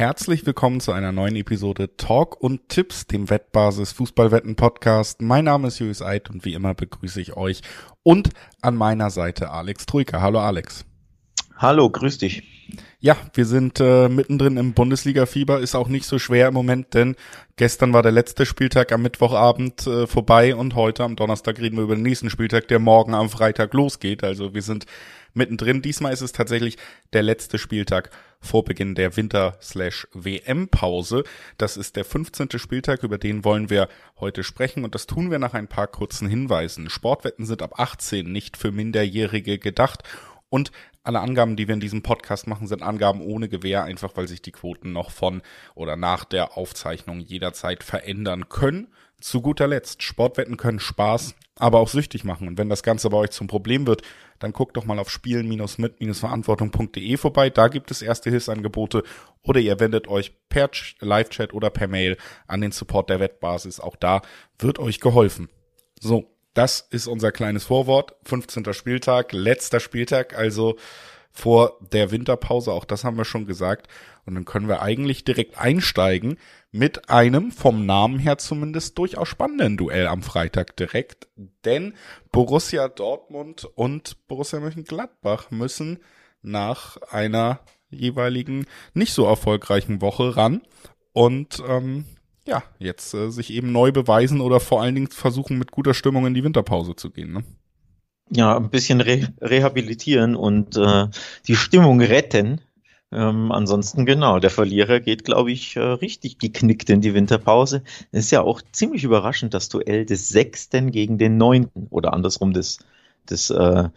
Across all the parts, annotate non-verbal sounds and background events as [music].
Herzlich willkommen zu einer neuen Episode Talk und Tipps, dem Wettbasis Fußballwetten Podcast. Mein Name ist Julius Eid und wie immer begrüße ich euch und an meiner Seite Alex Troika. Hallo Alex. Hallo, grüß dich. Ja, wir sind äh, mittendrin im Bundesliga-Fieber, ist auch nicht so schwer im Moment, denn gestern war der letzte Spieltag am Mittwochabend äh, vorbei und heute am Donnerstag reden wir über den nächsten Spieltag, der morgen am Freitag losgeht. Also wir sind mittendrin. Diesmal ist es tatsächlich der letzte Spieltag vor Beginn der Winter-WM-Pause. Das ist der 15. Spieltag, über den wollen wir heute sprechen und das tun wir nach ein paar kurzen Hinweisen. Sportwetten sind ab 18 nicht für Minderjährige gedacht und alle Angaben, die wir in diesem Podcast machen, sind Angaben ohne Gewähr, einfach weil sich die Quoten noch von oder nach der Aufzeichnung jederzeit verändern können. Zu guter Letzt, Sportwetten können Spaß, aber auch süchtig machen. Und wenn das Ganze bei euch zum Problem wird, dann guckt doch mal auf spielen-mit-verantwortung.de vorbei. Da gibt es erste Hilfsangebote oder ihr wendet euch per Live-Chat oder per Mail an den Support der Wettbasis. Auch da wird euch geholfen. So, das ist unser kleines Vorwort. 15. Spieltag, letzter Spieltag, also vor der Winterpause. Auch das haben wir schon gesagt. Und dann können wir eigentlich direkt einsteigen mit einem vom Namen her zumindest durchaus spannenden Duell am Freitag direkt. Denn Borussia Dortmund und Borussia Mönchengladbach müssen nach einer jeweiligen nicht so erfolgreichen Woche ran. Und ähm, ja, jetzt äh, sich eben neu beweisen oder vor allen Dingen versuchen, mit guter Stimmung in die Winterpause zu gehen. Ne? Ja, ein bisschen re rehabilitieren und äh, die Stimmung retten. Ähm, ansonsten genau, der Verlierer geht, glaube ich, äh, richtig geknickt in die Winterpause. Es ist ja auch ziemlich überraschend, das Duell des Sechsten gegen den Neunten oder andersrum des, des äh,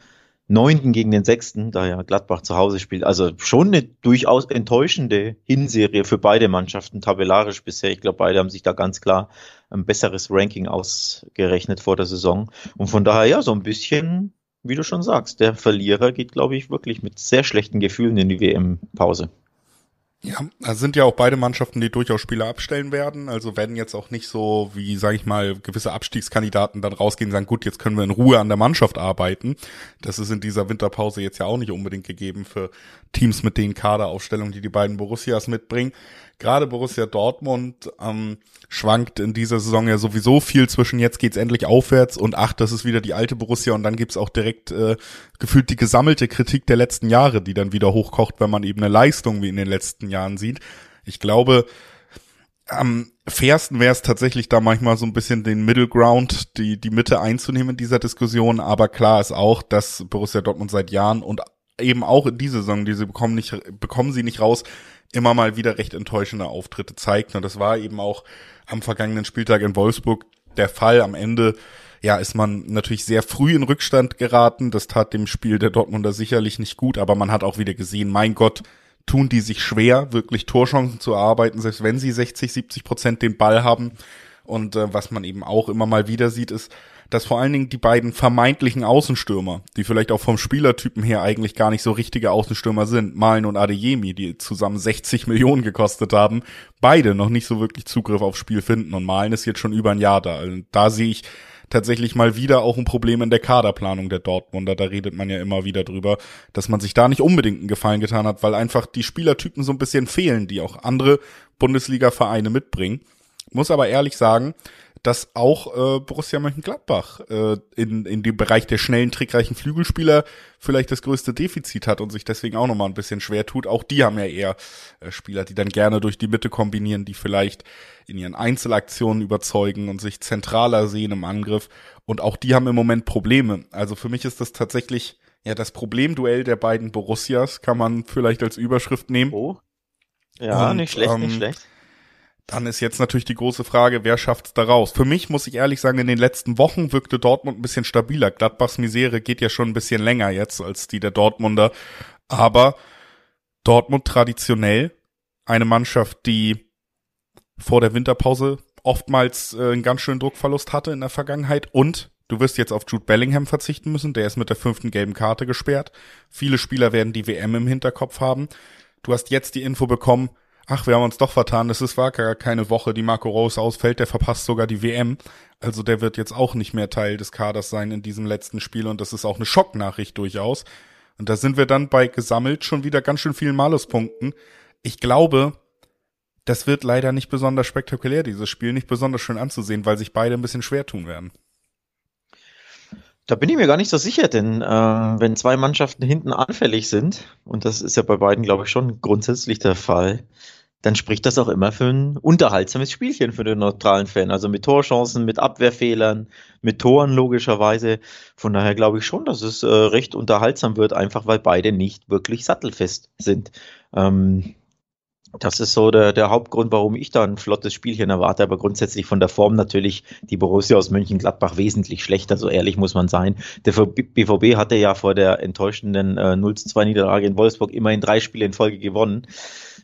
Neunten gegen den Sechsten, da ja Gladbach zu Hause spielt. Also schon eine durchaus enttäuschende Hinserie für beide Mannschaften, tabellarisch bisher. Ich glaube, beide haben sich da ganz klar ein besseres Ranking ausgerechnet vor der Saison. Und von daher ja, so ein bisschen, wie du schon sagst, der Verlierer geht, glaube ich, wirklich mit sehr schlechten Gefühlen in die WM-Pause. Ja, da sind ja auch beide Mannschaften, die durchaus Spieler abstellen werden. Also werden jetzt auch nicht so, wie sage ich mal, gewisse Abstiegskandidaten dann rausgehen und sagen, gut, jetzt können wir in Ruhe an der Mannschaft arbeiten. Das ist in dieser Winterpause jetzt ja auch nicht unbedingt gegeben für Teams mit den Kaderaufstellungen, die die beiden Borussias mitbringen gerade Borussia Dortmund ähm, schwankt in dieser Saison ja sowieso viel zwischen jetzt geht's endlich aufwärts und ach, das ist wieder die alte Borussia und dann gibt's auch direkt äh, gefühlt die gesammelte Kritik der letzten Jahre, die dann wieder hochkocht, wenn man eben eine Leistung wie in den letzten Jahren sieht. Ich glaube, am fairsten wäre es tatsächlich da manchmal so ein bisschen den Middle Ground, die, die Mitte einzunehmen in dieser Diskussion. Aber klar ist auch, dass Borussia Dortmund seit Jahren und eben auch in dieser Saison, die sie bekommen nicht, bekommen sie nicht raus, immer mal wieder recht enttäuschende Auftritte zeigt. Und das war eben auch am vergangenen Spieltag in Wolfsburg der Fall. Am Ende ja, ist man natürlich sehr früh in Rückstand geraten. Das tat dem Spiel der Dortmunder sicherlich nicht gut, aber man hat auch wieder gesehen, mein Gott, tun die sich schwer, wirklich Torchancen zu erarbeiten, selbst wenn sie 60, 70 Prozent den Ball haben. Und äh, was man eben auch immer mal wieder sieht, ist, dass vor allen Dingen die beiden vermeintlichen Außenstürmer, die vielleicht auch vom Spielertypen her eigentlich gar nicht so richtige Außenstürmer sind, Malen und Adeyemi, die zusammen 60 Millionen gekostet haben, beide noch nicht so wirklich Zugriff aufs Spiel finden und Malen ist jetzt schon über ein Jahr da. Also da sehe ich tatsächlich mal wieder auch ein Problem in der Kaderplanung der Dortmunder. Da redet man ja immer wieder drüber, dass man sich da nicht unbedingt einen Gefallen getan hat, weil einfach die Spielertypen so ein bisschen fehlen, die auch andere Bundesliga-Vereine mitbringen. Muss aber ehrlich sagen, dass auch äh, Borussia Mönchengladbach äh, in, in dem Bereich der schnellen, trickreichen Flügelspieler vielleicht das größte Defizit hat und sich deswegen auch nochmal ein bisschen schwer tut. Auch die haben ja eher äh, Spieler, die dann gerne durch die Mitte kombinieren, die vielleicht in ihren Einzelaktionen überzeugen und sich zentraler sehen im Angriff. Und auch die haben im Moment Probleme. Also für mich ist das tatsächlich ja das Problemduell der beiden Borussias, kann man vielleicht als Überschrift nehmen. Oh. Ja, und, nicht schlecht, ähm, nicht schlecht. Dann ist jetzt natürlich die große Frage, wer schafft's da raus? Für mich muss ich ehrlich sagen, in den letzten Wochen wirkte Dortmund ein bisschen stabiler. Gladbachs Misere geht ja schon ein bisschen länger jetzt als die der Dortmunder. Aber Dortmund traditionell eine Mannschaft, die vor der Winterpause oftmals äh, einen ganz schönen Druckverlust hatte in der Vergangenheit und du wirst jetzt auf Jude Bellingham verzichten müssen, der ist mit der fünften gelben Karte gesperrt. Viele Spieler werden die WM im Hinterkopf haben. Du hast jetzt die Info bekommen, ach, wir haben uns doch vertan, es ist war gar keine Woche, die Marco Rose ausfällt, der verpasst sogar die WM. Also der wird jetzt auch nicht mehr Teil des Kaders sein in diesem letzten Spiel und das ist auch eine Schocknachricht durchaus. Und da sind wir dann bei gesammelt schon wieder ganz schön vielen Maluspunkten. Ich glaube, das wird leider nicht besonders spektakulär, dieses Spiel, nicht besonders schön anzusehen, weil sich beide ein bisschen schwer tun werden. Da bin ich mir gar nicht so sicher, denn äh, wenn zwei Mannschaften hinten anfällig sind, und das ist ja bei beiden, glaube ich, schon grundsätzlich der Fall, dann spricht das auch immer für ein unterhaltsames Spielchen für den neutralen Fan. Also mit Torchancen, mit Abwehrfehlern, mit Toren logischerweise. Von daher glaube ich schon, dass es äh, recht unterhaltsam wird, einfach weil beide nicht wirklich sattelfest sind. Ähm, das ist so der, der Hauptgrund, warum ich da ein flottes Spielchen erwarte, aber grundsätzlich von der Form natürlich die Borussia aus Mönchengladbach wesentlich schlechter, so ehrlich muss man sein. Der BVB hatte ja vor der enttäuschenden äh, 0-2 Niederlage in Wolfsburg immerhin drei Spiele in Folge gewonnen.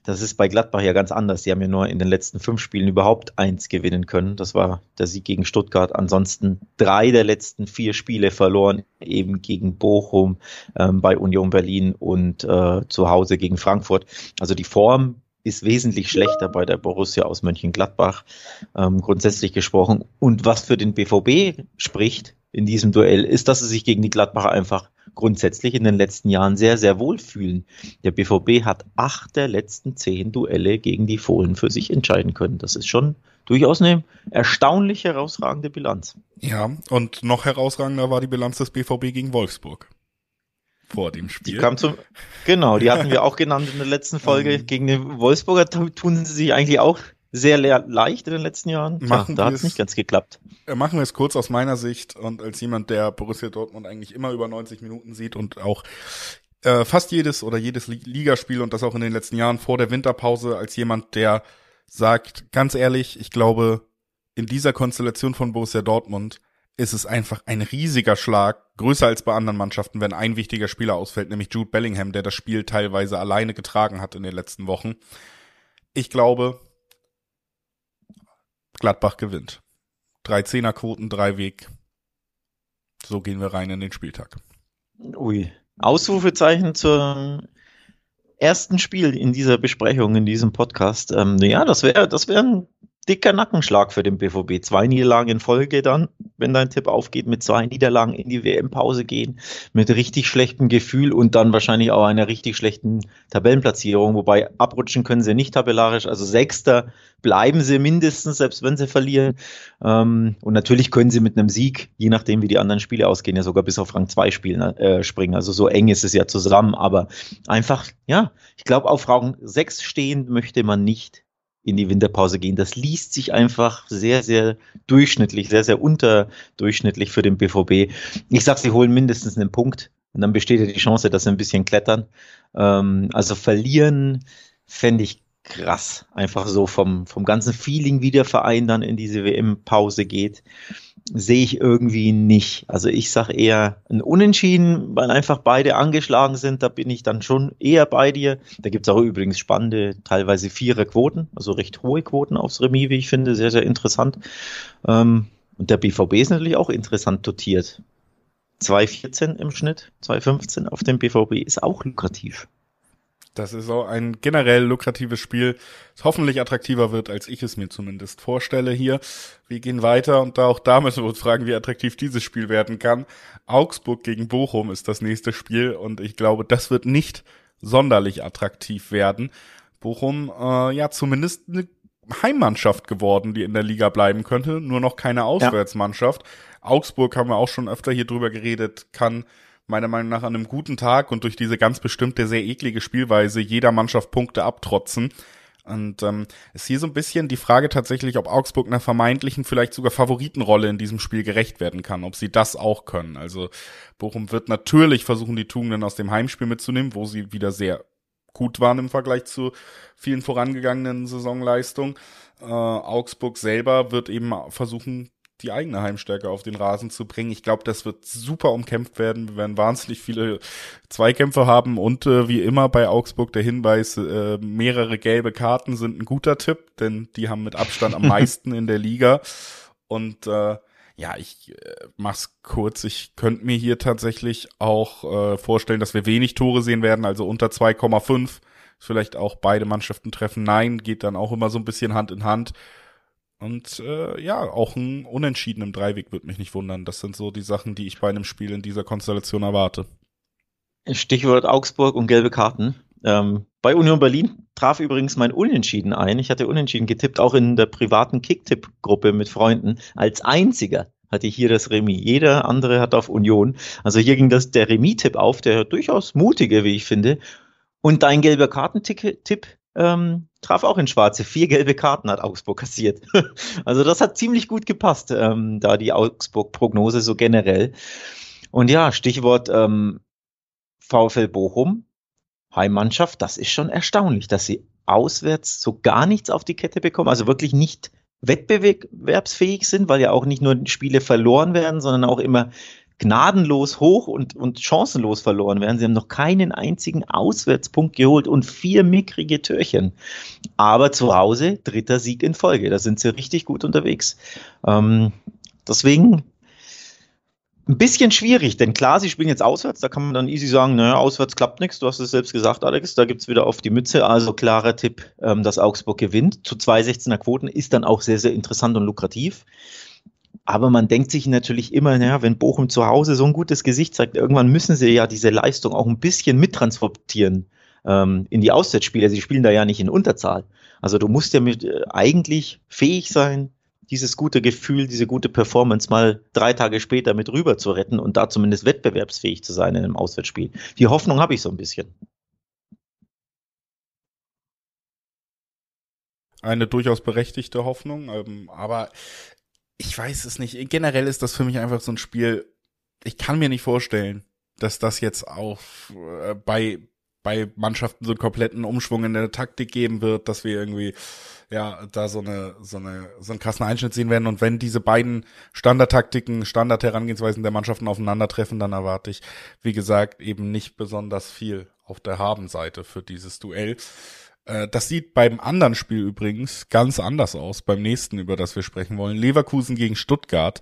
Das ist bei Gladbach ja ganz anders. Die haben ja nur in den letzten fünf Spielen überhaupt eins gewinnen können. Das war der Sieg gegen Stuttgart. Ansonsten drei der letzten vier Spiele verloren, eben gegen Bochum, ähm, bei Union Berlin und äh, zu Hause gegen Frankfurt. Also die Form ist wesentlich schlechter bei der Borussia aus Mönchengladbach, ähm, grundsätzlich gesprochen. Und was für den BVB spricht in diesem Duell, ist, dass sie sich gegen die Gladbacher einfach grundsätzlich in den letzten Jahren sehr, sehr wohl fühlen. Der BVB hat acht der letzten zehn Duelle gegen die Fohlen für sich entscheiden können. Das ist schon durchaus eine erstaunlich herausragende Bilanz. Ja, und noch herausragender war die Bilanz des BVB gegen Wolfsburg vor dem Spiel. Die kam zum, genau, die hatten wir [laughs] auch genannt in der letzten Folge. Ähm, Gegen den Wolfsburger tun sie sich eigentlich auch sehr leicht in den letzten Jahren. Machen ja, da hat es nicht ganz geklappt. Äh, machen wir es kurz aus meiner Sicht und als jemand, der Borussia Dortmund eigentlich immer über 90 Minuten sieht und auch äh, fast jedes oder jedes Ligaspiel und das auch in den letzten Jahren vor der Winterpause als jemand, der sagt, ganz ehrlich, ich glaube, in dieser Konstellation von Borussia Dortmund ist es einfach ein riesiger Schlag, größer als bei anderen Mannschaften, wenn ein wichtiger Spieler ausfällt, nämlich Jude Bellingham, der das Spiel teilweise alleine getragen hat in den letzten Wochen. Ich glaube, Gladbach gewinnt. Drei Zehnerquoten, drei Weg. So gehen wir rein in den Spieltag. Ui. Ausrufezeichen zum ersten Spiel in dieser Besprechung, in diesem Podcast. Ähm, ja, das wäre das wäre ein dicker Nackenschlag für den BVB. Zwei Niederlagen in Folge dann, wenn dein Tipp aufgeht, mit zwei Niederlagen in die WM-Pause gehen, mit richtig schlechtem Gefühl und dann wahrscheinlich auch einer richtig schlechten Tabellenplatzierung. Wobei abrutschen können sie nicht tabellarisch. Also Sechster bleiben sie mindestens, selbst wenn sie verlieren. Ähm, und natürlich können sie mit einem Sieg, je nachdem wie die anderen Spiele ausgehen, ja sogar bis auf Rang 2 spielen, äh, springen. Also so eng ist es ja zusammen. Aber einfach, ja, ich glaube, auf Rang 6 stehen möchte man nicht in die Winterpause gehen. Das liest sich einfach sehr, sehr durchschnittlich, sehr, sehr unterdurchschnittlich für den BVB. Ich sag, sie holen mindestens einen Punkt und dann besteht ja die Chance, dass sie ein bisschen klettern. Ähm, also verlieren fände ich krass. Einfach so vom, vom ganzen Feeling, wie der Verein dann in diese WM-Pause geht sehe ich irgendwie nicht. Also ich sage eher ein Unentschieden, weil einfach beide angeschlagen sind. Da bin ich dann schon eher bei dir. Da gibt es auch übrigens spannende, teilweise vierer Quoten, also recht hohe Quoten aufs Remis, wie ich finde, sehr, sehr interessant. Ähm, und der BVB ist natürlich auch interessant dotiert. 2,14 im Schnitt, 2,15 auf dem BVB ist auch lukrativ. Das ist auch ein generell lukratives Spiel, das hoffentlich attraktiver wird, als ich es mir zumindest vorstelle hier. Wir gehen weiter und da auch da müssen wir uns fragen, wie attraktiv dieses Spiel werden kann. Augsburg gegen Bochum ist das nächste Spiel und ich glaube, das wird nicht sonderlich attraktiv werden. Bochum, äh, ja, zumindest eine Heimmannschaft geworden, die in der Liga bleiben könnte, nur noch keine Auswärtsmannschaft. Ja. Augsburg haben wir auch schon öfter hier drüber geredet, kann meiner Meinung nach an einem guten Tag und durch diese ganz bestimmte, sehr eklige Spielweise jeder Mannschaft Punkte abtrotzen. Und ähm, ist hier so ein bisschen die Frage tatsächlich, ob Augsburg einer vermeintlichen, vielleicht sogar Favoritenrolle in diesem Spiel gerecht werden kann, ob sie das auch können. Also Bochum wird natürlich versuchen, die Tugenden aus dem Heimspiel mitzunehmen, wo sie wieder sehr gut waren im Vergleich zu vielen vorangegangenen Saisonleistungen. Äh, Augsburg selber wird eben versuchen, die eigene Heimstärke auf den Rasen zu bringen. Ich glaube, das wird super umkämpft werden. Wir werden wahnsinnig viele Zweikämpfe haben und äh, wie immer bei Augsburg der Hinweis, äh, mehrere gelbe Karten sind ein guter Tipp, denn die haben mit Abstand am [laughs] meisten in der Liga. Und äh, ja, ich äh, mach's kurz. Ich könnte mir hier tatsächlich auch äh, vorstellen, dass wir wenig Tore sehen werden, also unter 2,5. Vielleicht auch beide Mannschaften treffen. Nein, geht dann auch immer so ein bisschen Hand in Hand. Und äh, ja, auch ein Unentschieden im Dreiweg wird mich nicht wundern. Das sind so die Sachen, die ich bei einem Spiel in dieser Konstellation erwarte. Stichwort Augsburg und gelbe Karten. Ähm, bei Union Berlin traf übrigens mein Unentschieden ein. Ich hatte Unentschieden getippt, auch in der privaten Kicktipp-Gruppe mit Freunden. Als einziger hatte ich hier das Remis. Jeder andere hat auf Union. Also hier ging das der Remis-Tipp auf, der durchaus mutige, wie ich finde. Und dein gelber Kartentipp ähm, traf auch in Schwarze. Vier gelbe Karten hat Augsburg kassiert. [laughs] also das hat ziemlich gut gepasst, ähm, da die Augsburg-Prognose so generell. Und ja, Stichwort ähm, VfL Bochum, Heimmannschaft, das ist schon erstaunlich, dass sie auswärts so gar nichts auf die Kette bekommen, also wirklich nicht wettbewerbsfähig sind, weil ja auch nicht nur Spiele verloren werden, sondern auch immer gnadenlos hoch und, und chancenlos verloren werden. Sie haben noch keinen einzigen Auswärtspunkt geholt und vier mickrige Türchen. Aber zu Hause dritter Sieg in Folge. Da sind sie richtig gut unterwegs. Ähm, deswegen ein bisschen schwierig, denn klar, sie spielen jetzt auswärts, da kann man dann easy sagen, naja, auswärts klappt nichts, du hast es selbst gesagt, Alex, da gibt's wieder auf die Mütze, also klarer Tipp, ähm, dass Augsburg gewinnt. Zu 2,16er Quoten ist dann auch sehr, sehr interessant und lukrativ. Aber man denkt sich natürlich immer, naja, wenn Bochum zu Hause so ein gutes Gesicht zeigt, irgendwann müssen sie ja diese Leistung auch ein bisschen mittransportieren ähm, in die Auswärtsspiele. Sie spielen da ja nicht in Unterzahl. Also du musst ja mit äh, eigentlich fähig sein, dieses gute Gefühl, diese gute Performance mal drei Tage später mit rüber zu retten und da zumindest wettbewerbsfähig zu sein in einem Auswärtsspiel. Die Hoffnung habe ich so ein bisschen. Eine durchaus berechtigte Hoffnung, ähm, aber ich weiß es nicht. Generell ist das für mich einfach so ein Spiel. Ich kann mir nicht vorstellen, dass das jetzt auch äh, bei bei Mannschaften so einen kompletten Umschwung in der Taktik geben wird, dass wir irgendwie ja, da so eine, so eine, so einen krassen Einschnitt sehen werden. Und wenn diese beiden Standardtaktiken, Standardherangehensweisen der Mannschaften aufeinandertreffen, dann erwarte ich, wie gesagt, eben nicht besonders viel auf der Habenseite für dieses Duell. Äh, das sieht beim anderen Spiel übrigens ganz anders aus, beim nächsten, über das wir sprechen wollen. Leverkusen gegen Stuttgart.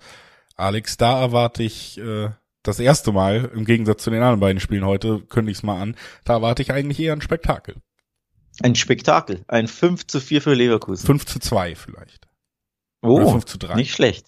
Alex, da erwarte ich äh, das erste Mal, im Gegensatz zu den anderen beiden Spielen heute, kündige ich es mal an, da erwarte ich eigentlich eher ein Spektakel. Ein Spektakel. Ein 5 zu 4 für Leverkusen. 5 zu 2 vielleicht. Oh, Oder 5 zu 3. Nicht schlecht.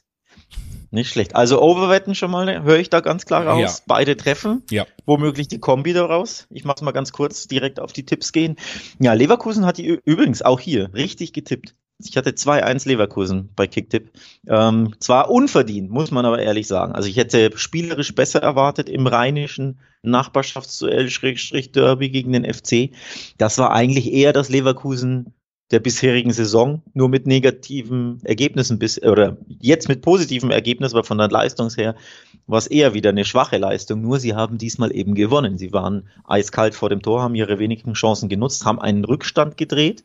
Nicht schlecht. Also Overwetten schon mal, höre ich da ganz klar raus. Ja. Beide treffen. Ja. Womöglich die Kombi daraus. Ich mach's mal ganz kurz, direkt auf die Tipps gehen. Ja, Leverkusen hat die übrigens auch hier richtig getippt. Ich hatte 2-1 Leverkusen bei Kicktipp. Ähm, zwar unverdient, muss man aber ehrlich sagen. Also ich hätte spielerisch besser erwartet im rheinischen Nachbarschaftsduell Schrägstrich Derby gegen den FC. Das war eigentlich eher das Leverkusen der bisherigen Saison, nur mit negativen Ergebnissen bis, oder jetzt mit positivem Ergebnis, aber von der Leistung her war es eher wieder eine schwache Leistung. Nur sie haben diesmal eben gewonnen. Sie waren eiskalt vor dem Tor, haben ihre wenigen Chancen genutzt, haben einen Rückstand gedreht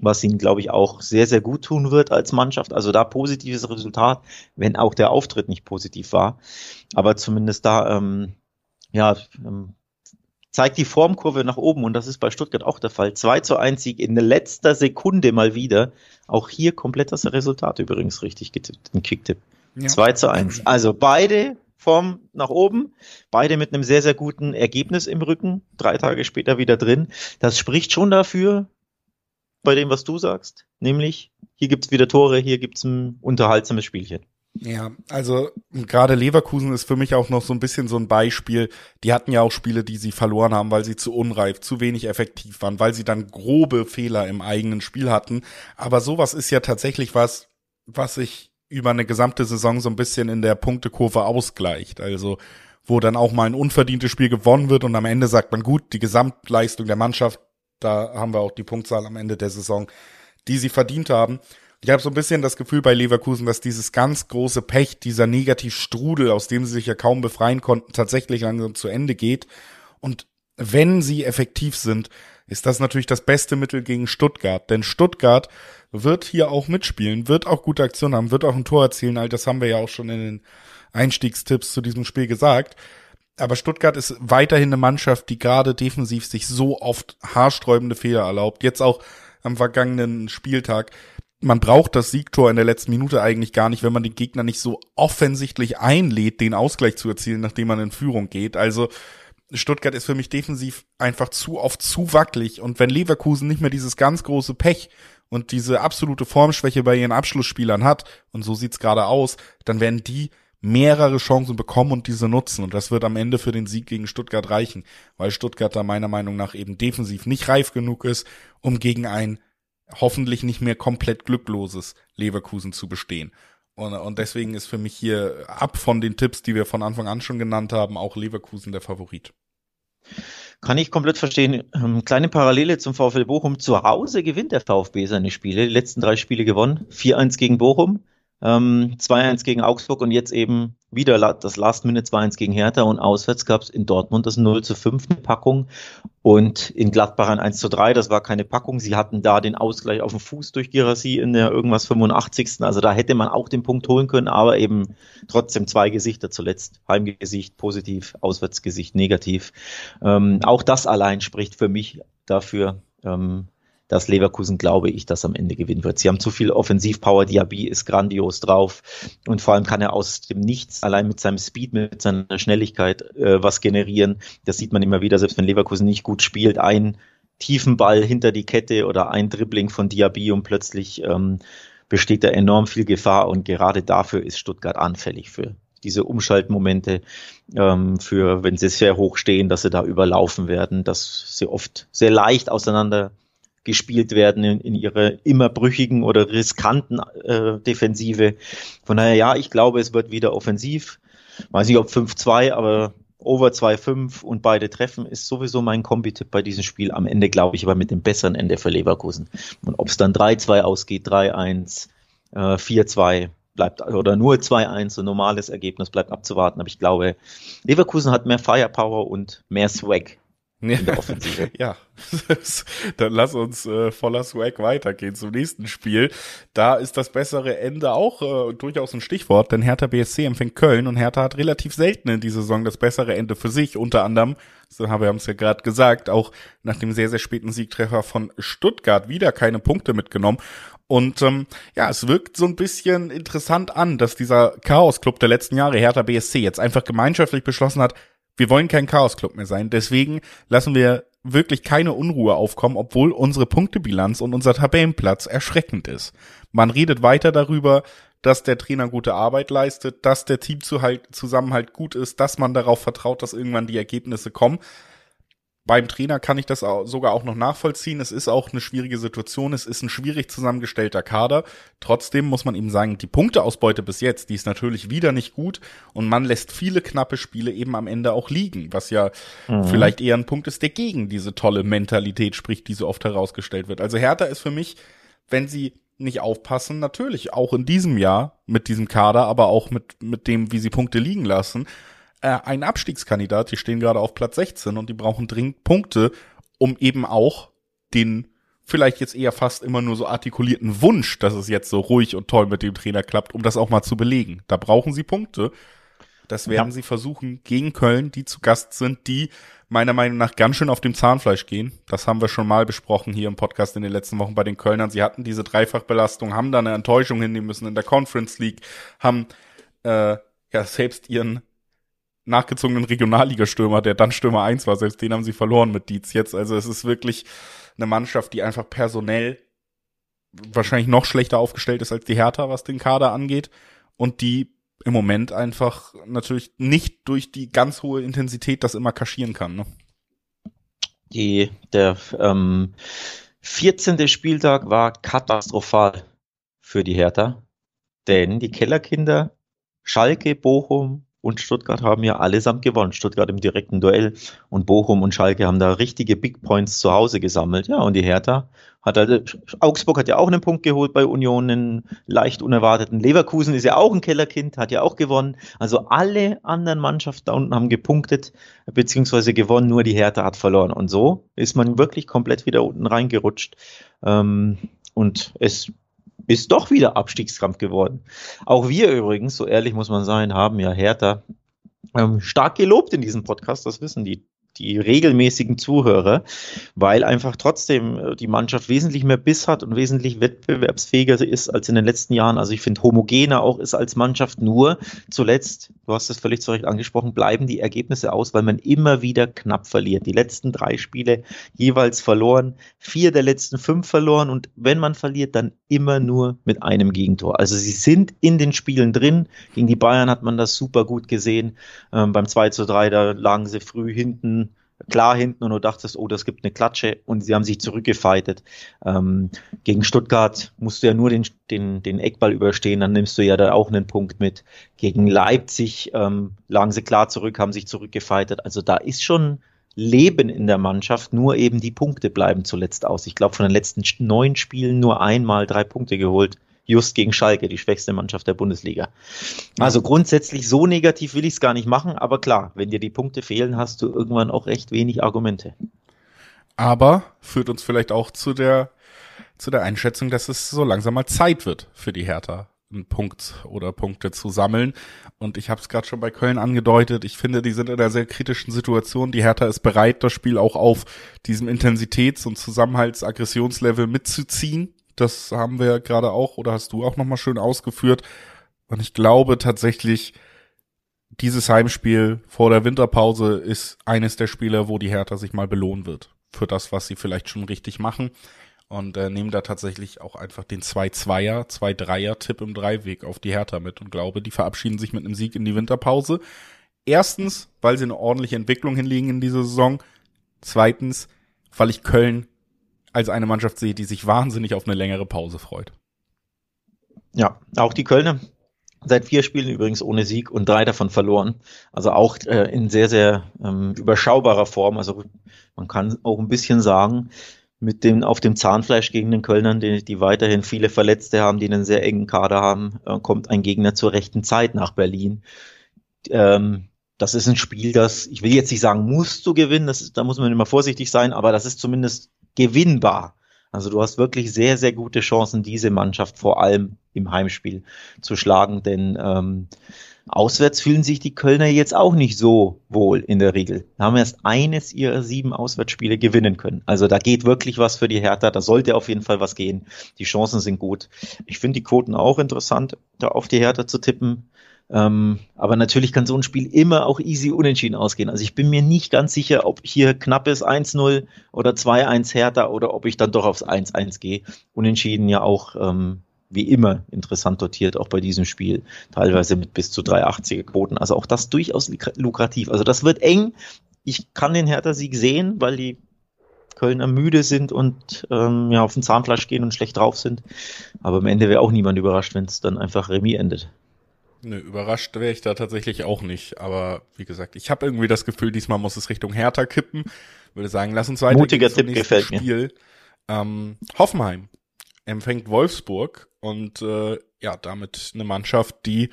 was ihnen, glaube ich, auch sehr, sehr gut tun wird als Mannschaft. Also da positives Resultat, wenn auch der Auftritt nicht positiv war. Aber zumindest da, ähm, ja, ähm, zeigt die Formkurve nach oben und das ist bei Stuttgart auch der Fall. 2 zu 1 Sieg in letzter Sekunde mal wieder. Auch hier komplett das Resultat übrigens richtig getippt, ein Kicktipp. Ja. 2 zu 1. Also beide Form nach oben, beide mit einem sehr, sehr guten Ergebnis im Rücken, drei Tage später wieder drin. Das spricht schon dafür, bei dem, was du sagst. Nämlich, hier gibt's wieder Tore, hier gibt's ein unterhaltsames Spielchen. Ja, also gerade Leverkusen ist für mich auch noch so ein bisschen so ein Beispiel. Die hatten ja auch Spiele, die sie verloren haben, weil sie zu unreif, zu wenig effektiv waren, weil sie dann grobe Fehler im eigenen Spiel hatten. Aber sowas ist ja tatsächlich was, was sich über eine gesamte Saison so ein bisschen in der Punktekurve ausgleicht. Also wo dann auch mal ein unverdientes Spiel gewonnen wird und am Ende sagt man gut, die Gesamtleistung der Mannschaft da haben wir auch die Punktzahl am Ende der Saison, die sie verdient haben. Ich habe so ein bisschen das Gefühl bei Leverkusen, dass dieses ganz große Pech, dieser Negativstrudel, aus dem sie sich ja kaum befreien konnten, tatsächlich langsam zu Ende geht. Und wenn sie effektiv sind, ist das natürlich das beste Mittel gegen Stuttgart. Denn Stuttgart wird hier auch mitspielen, wird auch gute Aktionen haben, wird auch ein Tor erzielen. All das haben wir ja auch schon in den Einstiegstipps zu diesem Spiel gesagt. Aber Stuttgart ist weiterhin eine Mannschaft, die gerade defensiv sich so oft haarsträubende Fehler erlaubt. Jetzt auch am vergangenen Spieltag. Man braucht das Siegtor in der letzten Minute eigentlich gar nicht, wenn man den Gegner nicht so offensichtlich einlädt, den Ausgleich zu erzielen, nachdem man in Führung geht. Also Stuttgart ist für mich defensiv einfach zu oft zu wackelig. Und wenn Leverkusen nicht mehr dieses ganz große Pech und diese absolute Formschwäche bei ihren Abschlussspielern hat, und so sieht's gerade aus, dann werden die mehrere Chancen bekommen und diese nutzen. Und das wird am Ende für den Sieg gegen Stuttgart reichen, weil Stuttgart da meiner Meinung nach eben defensiv nicht reif genug ist, um gegen ein hoffentlich nicht mehr komplett glückloses Leverkusen zu bestehen. Und, und deswegen ist für mich hier ab von den Tipps, die wir von Anfang an schon genannt haben, auch Leverkusen der Favorit. Kann ich komplett verstehen. Ähm, kleine Parallele zum VfL Bochum. Zu Hause gewinnt der VfB seine Spiele. Die letzten drei Spiele gewonnen. 4-1 gegen Bochum, ähm, 2-1 gegen Augsburg und jetzt eben wieder das Last Minute 2-1 gegen Hertha und auswärts gab es in Dortmund das 0 zu 5 eine Packung und in Gladbach ein 1 zu 3, das war keine Packung. Sie hatten da den Ausgleich auf dem Fuß durch Girassi in der irgendwas 85. Also da hätte man auch den Punkt holen können, aber eben trotzdem zwei Gesichter zuletzt. Heimgesicht positiv, Auswärtsgesicht negativ. Ähm, auch das allein spricht für mich dafür, ähm, dass Leverkusen, glaube ich, das am Ende gewinnen wird. Sie haben zu viel Offensivpower, Diaby ist grandios drauf und vor allem kann er aus dem Nichts allein mit seinem Speed, mit seiner Schnelligkeit äh, was generieren. Das sieht man immer wieder, selbst wenn Leverkusen nicht gut spielt, ein tiefen Ball hinter die Kette oder ein Dribbling von Diaby und plötzlich ähm, besteht da enorm viel Gefahr und gerade dafür ist Stuttgart anfällig für diese Umschaltmomente, ähm, für wenn sie sehr hoch stehen, dass sie da überlaufen werden, dass sie oft sehr leicht auseinander gespielt werden in, in ihrer immer brüchigen oder riskanten äh, Defensive. Von daher, ja, ich glaube, es wird wieder offensiv. Weiß nicht, ob 5-2, aber over 2-5 und beide treffen ist sowieso mein Kombi-Tipp bei diesem Spiel. Am Ende glaube ich aber mit dem besseren Ende für Leverkusen. Und ob es dann 3-2 ausgeht, 3-1, äh, 4-2, bleibt oder nur 2-1, so normales Ergebnis bleibt abzuwarten. Aber ich glaube, Leverkusen hat mehr Firepower und mehr Swag in der Offensive. [laughs] ja, [laughs] dann lass uns äh, voller Swag weitergehen zum nächsten Spiel. Da ist das bessere Ende auch äh, durchaus ein Stichwort, denn Hertha BSC empfängt Köln und Hertha hat relativ selten in dieser Saison das bessere Ende für sich. Unter anderem, so haben wir es ja gerade gesagt, auch nach dem sehr, sehr späten Siegtreffer von Stuttgart wieder keine Punkte mitgenommen. Und ähm, ja, es wirkt so ein bisschen interessant an, dass dieser Chaos-Club der letzten Jahre, Hertha BSC, jetzt einfach gemeinschaftlich beschlossen hat, wir wollen kein Chaos-Club mehr sein. Deswegen lassen wir wirklich keine Unruhe aufkommen, obwohl unsere Punktebilanz und unser Tabellenplatz erschreckend ist. Man redet weiter darüber, dass der Trainer gute Arbeit leistet, dass der Teamzusammenhalt gut ist, dass man darauf vertraut, dass irgendwann die Ergebnisse kommen beim Trainer kann ich das auch, sogar auch noch nachvollziehen. Es ist auch eine schwierige Situation. Es ist ein schwierig zusammengestellter Kader. Trotzdem muss man ihm sagen, die Punkteausbeute bis jetzt, die ist natürlich wieder nicht gut und man lässt viele knappe Spiele eben am Ende auch liegen, was ja mhm. vielleicht eher ein Punkt ist, der gegen diese tolle Mentalität spricht, die so oft herausgestellt wird. Also Hertha ist für mich, wenn sie nicht aufpassen, natürlich auch in diesem Jahr mit diesem Kader, aber auch mit, mit dem, wie sie Punkte liegen lassen, äh, ein Abstiegskandidat. Die stehen gerade auf Platz 16 und die brauchen dringend Punkte, um eben auch den vielleicht jetzt eher fast immer nur so artikulierten Wunsch, dass es jetzt so ruhig und toll mit dem Trainer klappt, um das auch mal zu belegen. Da brauchen sie Punkte. Das werden ja. sie versuchen gegen Köln, die zu Gast sind, die meiner Meinung nach ganz schön auf dem Zahnfleisch gehen. Das haben wir schon mal besprochen hier im Podcast in den letzten Wochen bei den Kölnern. Sie hatten diese Dreifachbelastung, haben da eine Enttäuschung hinnehmen müssen in der Conference League, haben äh, ja selbst ihren nachgezogenen Regionalligastürmer, der dann Stürmer 1 war, selbst den haben sie verloren mit Dietz jetzt. Also es ist wirklich eine Mannschaft, die einfach personell wahrscheinlich noch schlechter aufgestellt ist als die Hertha, was den Kader angeht. Und die im Moment einfach natürlich nicht durch die ganz hohe Intensität das immer kaschieren kann. Ne? Die, der ähm, 14. Spieltag war katastrophal für die Hertha, denn die Kellerkinder Schalke, Bochum, und Stuttgart haben ja allesamt gewonnen. Stuttgart im direkten Duell und Bochum und Schalke haben da richtige Big Points zu Hause gesammelt. Ja, und die Hertha hat halt, Augsburg hat ja auch einen Punkt geholt bei Union, einen leicht unerwarteten. Leverkusen ist ja auch ein Kellerkind, hat ja auch gewonnen. Also alle anderen Mannschaften da unten haben gepunktet, beziehungsweise gewonnen, nur die Hertha hat verloren. Und so ist man wirklich komplett wieder unten reingerutscht. Ähm, und es ist doch wieder Abstiegskampf geworden. Auch wir übrigens, so ehrlich muss man sein, haben ja Hertha ähm, stark gelobt in diesem Podcast, das wissen die die regelmäßigen Zuhörer, weil einfach trotzdem äh, die Mannschaft wesentlich mehr Biss hat und wesentlich wettbewerbsfähiger ist als in den letzten Jahren. Also ich finde homogener auch ist als Mannschaft nur zuletzt, du hast es völlig zu Recht angesprochen, bleiben die Ergebnisse aus, weil man immer wieder knapp verliert. Die letzten drei Spiele jeweils verloren, vier der letzten fünf verloren und wenn man verliert, dann immer nur mit einem Gegentor. Also sie sind in den Spielen drin. Gegen die Bayern hat man das super gut gesehen. Ähm, beim 2 zu 3, da lagen sie früh hinten klar hinten und du dachtest, oh, das gibt eine Klatsche und sie haben sich zurückgefeitet. Ähm, gegen Stuttgart musst du ja nur den, den, den Eckball überstehen, dann nimmst du ja da auch einen Punkt mit. Gegen Leipzig ähm, lagen sie klar zurück, haben sich zurückgefeitet. Also da ist schon Leben in der Mannschaft, nur eben die Punkte bleiben zuletzt aus. Ich glaube, von den letzten neun Spielen nur einmal drei Punkte geholt just gegen Schalke, die schwächste Mannschaft der Bundesliga. Also grundsätzlich so negativ will ich es gar nicht machen, aber klar, wenn dir die Punkte fehlen, hast du irgendwann auch recht wenig Argumente. Aber führt uns vielleicht auch zu der zu der Einschätzung, dass es so langsam mal Zeit wird für die Hertha, einen Punkt oder Punkte zu sammeln. Und ich habe es gerade schon bei Köln angedeutet. Ich finde, die sind in einer sehr kritischen Situation. Die Hertha ist bereit, das Spiel auch auf diesem Intensitäts- und Zusammenhalts-Aggressionslevel mitzuziehen. Das haben wir gerade auch oder hast du auch nochmal schön ausgeführt. Und ich glaube tatsächlich, dieses Heimspiel vor der Winterpause ist eines der Spiele, wo die Hertha sich mal belohnen wird für das, was sie vielleicht schon richtig machen. Und äh, nehmen da tatsächlich auch einfach den 2-2er, 2-3er-Tipp im Dreiweg auf die Hertha mit und glaube, die verabschieden sich mit einem Sieg in die Winterpause. Erstens, weil sie eine ordentliche Entwicklung hinlegen in dieser Saison. Zweitens, weil ich Köln als eine Mannschaft sehe, die sich wahnsinnig auf eine längere Pause freut. Ja, auch die Kölner. Seit vier Spielen übrigens ohne Sieg und drei davon verloren. Also auch äh, in sehr, sehr ähm, überschaubarer Form. Also man kann auch ein bisschen sagen, mit dem auf dem Zahnfleisch gegen den Kölnern, die, die weiterhin viele Verletzte haben, die einen sehr engen Kader haben, äh, kommt ein Gegner zur rechten Zeit nach Berlin. Ähm, das ist ein Spiel, das, ich will jetzt nicht sagen, musst du gewinnen, das ist, da muss man immer vorsichtig sein, aber das ist zumindest gewinnbar. Also du hast wirklich sehr, sehr gute Chancen, diese Mannschaft vor allem im Heimspiel zu schlagen, denn ähm, auswärts fühlen sich die Kölner jetzt auch nicht so wohl in der Regel. Da haben erst eines ihrer sieben Auswärtsspiele gewinnen können. Also da geht wirklich was für die Hertha, da sollte auf jeden Fall was gehen. Die Chancen sind gut. Ich finde die Quoten auch interessant, da auf die Hertha zu tippen. Ähm, aber natürlich kann so ein Spiel immer auch easy unentschieden ausgehen. Also ich bin mir nicht ganz sicher, ob hier knappes 1-0 oder 2-1 härter oder ob ich dann doch aufs 1-1 gehe. Unentschieden ja auch ähm, wie immer interessant dotiert, auch bei diesem Spiel, teilweise mit bis zu 380er Quoten. Also auch das durchaus lukrativ. Also das wird eng. Ich kann den Hertha-Sieg sehen, weil die Kölner müde sind und ähm, ja, auf den Zahnfleisch gehen und schlecht drauf sind. Aber am Ende wäre auch niemand überrascht, wenn es dann einfach Remis endet. Nö, überrascht wäre ich da tatsächlich auch nicht. Aber wie gesagt, ich habe irgendwie das Gefühl, diesmal muss es Richtung Hertha kippen. Würde sagen, lass uns weiter. Mutiger Tipp gefällt Spiel. mir. Ähm, Hoffenheim empfängt Wolfsburg und äh, ja, damit eine Mannschaft, die,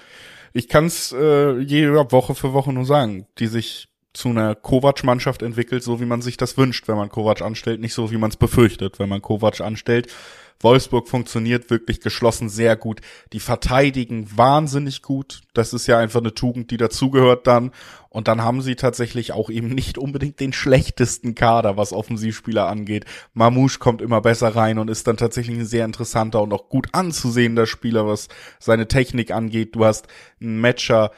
ich kann es äh, jede Woche für Woche nur sagen, die sich zu einer Kovac-Mannschaft entwickelt, so wie man sich das wünscht, wenn man Kovac anstellt, nicht so wie man es befürchtet, wenn man Kovac anstellt. Wolfsburg funktioniert wirklich geschlossen sehr gut. Die verteidigen wahnsinnig gut. Das ist ja einfach eine Tugend, die dazugehört dann. Und dann haben sie tatsächlich auch eben nicht unbedingt den schlechtesten Kader, was Offensivspieler angeht. Mamouche kommt immer besser rein und ist dann tatsächlich ein sehr interessanter und auch gut anzusehender Spieler, was seine Technik angeht. Du hast einen Matcher,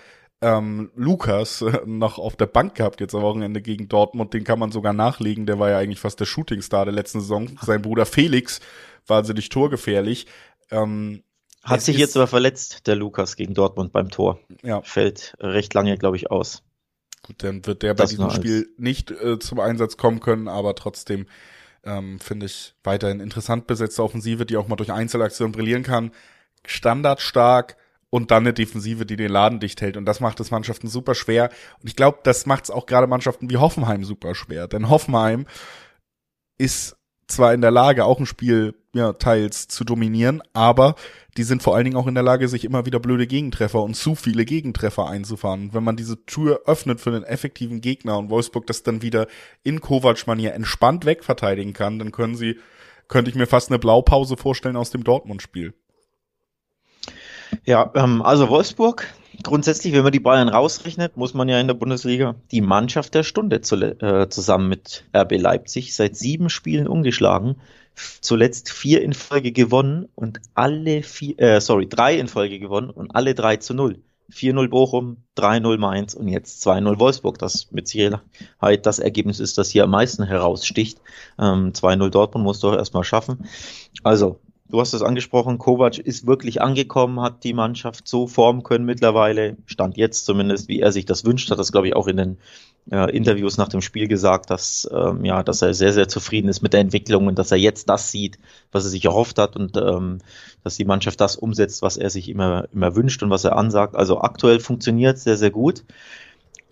ähm, Lukas äh, noch auf der Bank gehabt jetzt am Wochenende gegen Dortmund. Den kann man sogar nachlegen. Der war ja eigentlich fast der Shootingstar der letzten Saison. Sein Bruder Felix wahnsinnig torgefährlich. Ähm, Hat sich jetzt aber verletzt, der Lukas gegen Dortmund beim Tor. Ja. Fällt recht lange, glaube ich, aus. Gut, dann wird der bei das diesem Spiel nicht äh, zum Einsatz kommen können, aber trotzdem ähm, finde ich weiterhin interessant besetzte Offensive, die auch mal durch Einzelaktionen brillieren kann. Standardstark und dann eine Defensive, die den Laden dicht hält. Und das macht es Mannschaften super schwer. Und ich glaube, das macht es auch gerade Mannschaften wie Hoffenheim super schwer. Denn Hoffenheim ist zwar in der Lage, auch ein Spiel ja, teils zu dominieren, aber die sind vor allen Dingen auch in der Lage, sich immer wieder blöde Gegentreffer und zu viele Gegentreffer einzufahren. wenn man diese Tür öffnet für einen effektiven Gegner und Wolfsburg das dann wieder in Kovac-Manier entspannt wegverteidigen kann, dann können sie, könnte ich mir fast eine Blaupause vorstellen aus dem Dortmund-Spiel. Ja, ähm, also Wolfsburg grundsätzlich, wenn man die Bayern rausrechnet, muss man ja in der Bundesliga die Mannschaft der Stunde zu, äh, zusammen mit RB Leipzig seit sieben Spielen umgeschlagen, zuletzt vier in Folge gewonnen und alle vier, äh, sorry, drei in Folge gewonnen und alle drei zu null. 4-0 Bochum, 3-0 Mainz und jetzt 2-0 Wolfsburg, das mit Sicherheit das Ergebnis ist, das hier am meisten heraussticht. Ähm, 2-0 Dortmund musst du auch erstmal schaffen. Also, du hast es angesprochen, Kovac ist wirklich angekommen, hat die Mannschaft so formen können mittlerweile, stand jetzt zumindest, wie er sich das wünscht, hat das glaube ich auch in den äh, Interviews nach dem Spiel gesagt, dass, ähm, ja, dass er sehr, sehr zufrieden ist mit der Entwicklung und dass er jetzt das sieht, was er sich erhofft hat und ähm, dass die Mannschaft das umsetzt, was er sich immer, immer wünscht und was er ansagt. Also aktuell funktioniert sehr, sehr gut.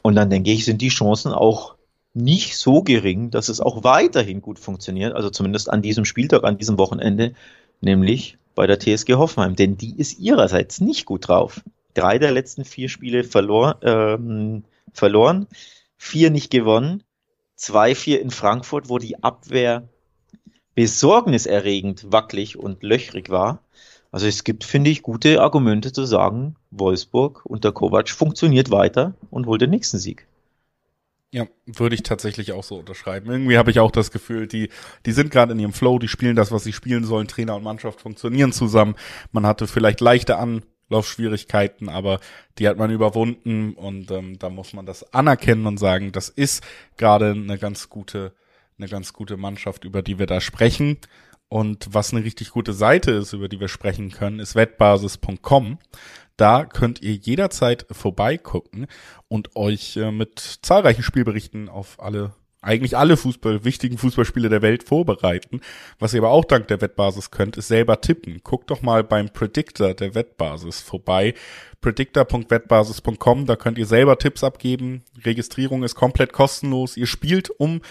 Und dann denke ich, sind die Chancen auch nicht so gering, dass es auch weiterhin gut funktioniert, also zumindest an diesem Spieltag, an diesem Wochenende, nämlich bei der TSG Hoffenheim, denn die ist ihrerseits nicht gut drauf. Drei der letzten vier Spiele verlor, ähm, verloren vier nicht gewonnen, zwei, vier in Frankfurt, wo die Abwehr besorgniserregend wackelig und löchrig war. Also es gibt, finde ich, gute Argumente zu sagen, Wolfsburg unter Kovac funktioniert weiter und holt den nächsten Sieg. Ja, würde ich tatsächlich auch so unterschreiben. Irgendwie habe ich auch das Gefühl, die, die sind gerade in ihrem Flow, die spielen das, was sie spielen sollen. Trainer und Mannschaft funktionieren zusammen. Man hatte vielleicht leichte An Laufschwierigkeiten, aber die hat man überwunden und ähm, da muss man das anerkennen und sagen, das ist gerade eine ganz gute, eine ganz gute Mannschaft, über die wir da sprechen. Und was eine richtig gute Seite ist, über die wir sprechen können, ist wettbasis.com. Da könnt ihr jederzeit vorbeigucken und euch äh, mit zahlreichen Spielberichten auf alle eigentlich alle Fußball, wichtigen Fußballspiele der Welt vorbereiten. Was ihr aber auch dank der Wettbasis könnt, ist selber tippen. Guckt doch mal beim Predictor der Wettbasis vorbei. Predictor.wettbasis.com, da könnt ihr selber Tipps abgeben. Registrierung ist komplett kostenlos. Ihr spielt um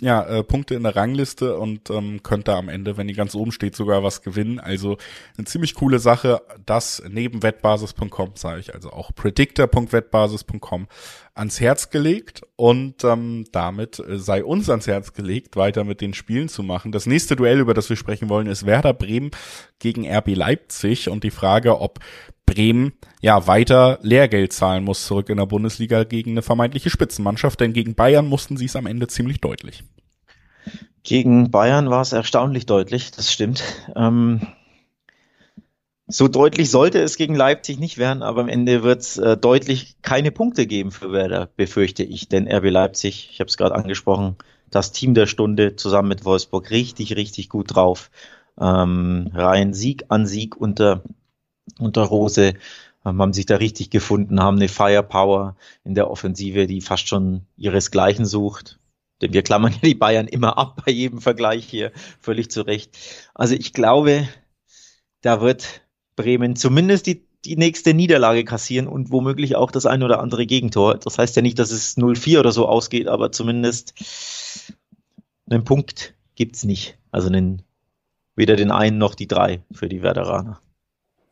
ja, äh, Punkte in der Rangliste und ähm, könnt da am Ende, wenn die ganz oben steht, sogar was gewinnen. Also eine ziemlich coole Sache. Das neben wettbasis.com sage ich also auch predictor.wettbasis.com ans Herz gelegt und ähm, damit äh, sei uns ans Herz gelegt, weiter mit den Spielen zu machen. Das nächste Duell, über das wir sprechen wollen, ist Werder Bremen gegen RB Leipzig und die Frage, ob Bremen ja weiter Lehrgeld zahlen muss zurück in der Bundesliga gegen eine vermeintliche Spitzenmannschaft, denn gegen Bayern mussten sie es am Ende ziemlich deutlich. Gegen Bayern war es erstaunlich deutlich, das stimmt. Ähm, so deutlich sollte es gegen Leipzig nicht werden, aber am Ende wird es äh, deutlich keine Punkte geben für Werder, befürchte ich. Denn RB Leipzig, ich habe es gerade angesprochen, das Team der Stunde zusammen mit Wolfsburg richtig, richtig gut drauf. Ähm, rein Sieg an Sieg unter unter Rose, ähm, haben sich da richtig gefunden, haben eine Firepower in der Offensive, die fast schon ihresgleichen sucht. Denn wir klammern [laughs] ja die Bayern immer ab bei jedem Vergleich hier, völlig zu Recht. Also ich glaube, da wird Bremen zumindest die, die nächste Niederlage kassieren und womöglich auch das ein oder andere Gegentor. Das heißt ja nicht, dass es 0-4 oder so ausgeht, aber zumindest einen Punkt gibt's nicht. Also einen, weder den einen noch die drei für die Werderaner.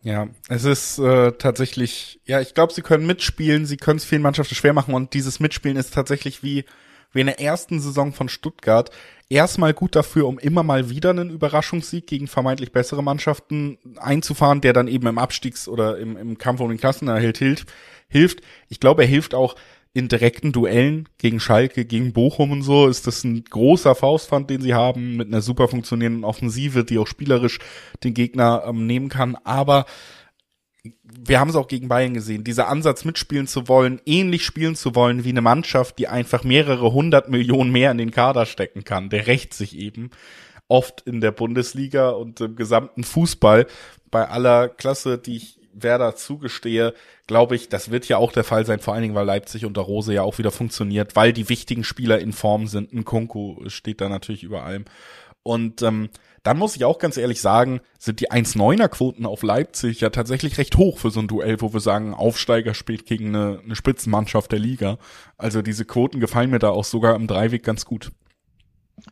Ja, es ist äh, tatsächlich, ja, ich glaube, sie können mitspielen, sie können es vielen Mannschaften schwer machen und dieses Mitspielen ist tatsächlich wie, wie in der ersten Saison von Stuttgart. Erstmal gut dafür, um immer mal wieder einen Überraschungssieg gegen vermeintlich bessere Mannschaften einzufahren, der dann eben im Abstiegs- oder im, im Kampf um den Klassenerhalt hilft. hilft. Ich glaube, er hilft auch in direkten Duellen gegen Schalke, gegen Bochum und so ist das ein großer Faustpfand, den sie haben, mit einer super funktionierenden Offensive, die auch spielerisch den Gegner ähm, nehmen kann. Aber wir haben es auch gegen Bayern gesehen, dieser Ansatz mitspielen zu wollen, ähnlich spielen zu wollen wie eine Mannschaft, die einfach mehrere hundert Millionen mehr in den Kader stecken kann, der rächt sich eben oft in der Bundesliga und im gesamten Fußball bei aller Klasse, die ich Werder zugestehe, glaube ich, das wird ja auch der Fall sein, vor allen Dingen, weil Leipzig unter Rose ja auch wieder funktioniert, weil die wichtigen Spieler in Form sind. Ein Kunku steht da natürlich über allem. Und ähm, dann muss ich auch ganz ehrlich sagen, sind die 1,9er Quoten auf Leipzig ja tatsächlich recht hoch für so ein Duell, wo wir sagen, Aufsteiger spielt gegen eine, eine Spitzenmannschaft der Liga. Also diese Quoten gefallen mir da auch sogar im Dreiweg ganz gut.